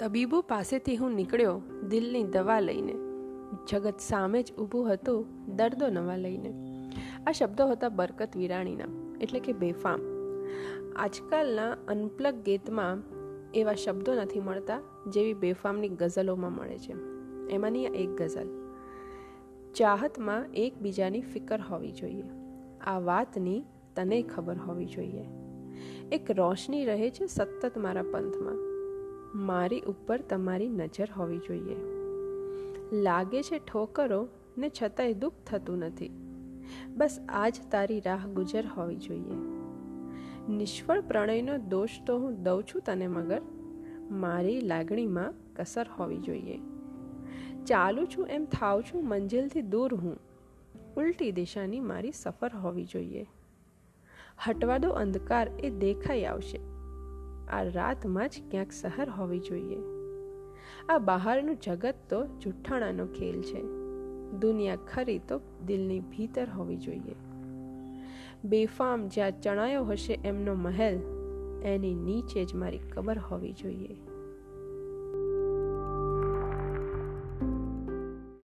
તબીબો પાસેથી હું નીકળ્યો દિલની દવા લઈને. જગત સામે જ ઊભું હતું, દર્દો નવા લઈને. આ શબ્દો હતા બરકત વિરાણીના, એટલે કે બેફામ. આજકાલના અનપ્લગ ગીતમાં એવા શબ્દો નથી મળતા જેવી બેફામની ગઝલોમાં મળે છે. એમાંની એક ગઝલ. ચાહતમાં એકબીજાની ફિકર હોવી જોઈએ. આ વાતની તને ખબર હોવી જોઈએ. એક રોશની રહે છે સતત મારા પંથમાં. મારી ઉપર તમારી નજર હોવી જોઈએ. લાગે છે ઠોકરો ને છતાંય દુઃખ થતું નથી. બસ આજ તારી રાહ ગુજર હોવી જોઈએ. નિષ્ફળ પ્રણયનો દોષ તો હું દઉં છું તને મગર. મારી લાગણીમાં કસર હોવી જોઈએ. ચાલું છું એમ થાવ છું, મંજિલથી દૂર હું. ઉલટી દિશાની મારી સફર હોવી જોઈએ. હટવા દો અંધકાર, એ દેખાઈ આવશે. આ રાતમાં જ ક્યાંક સહર હોવી જોઈએ. આ બહારનું જગત તો જુઠ્ઠાણાનો ખેલ છે. દુનિયા ખરી તો દિલની ભીતર હોવી જોઈએ. બેફામ જ્યાં ચણાયો હશે એમનો મહેલ, એની નીચે જ મારી કબર હોવી જોઈએ.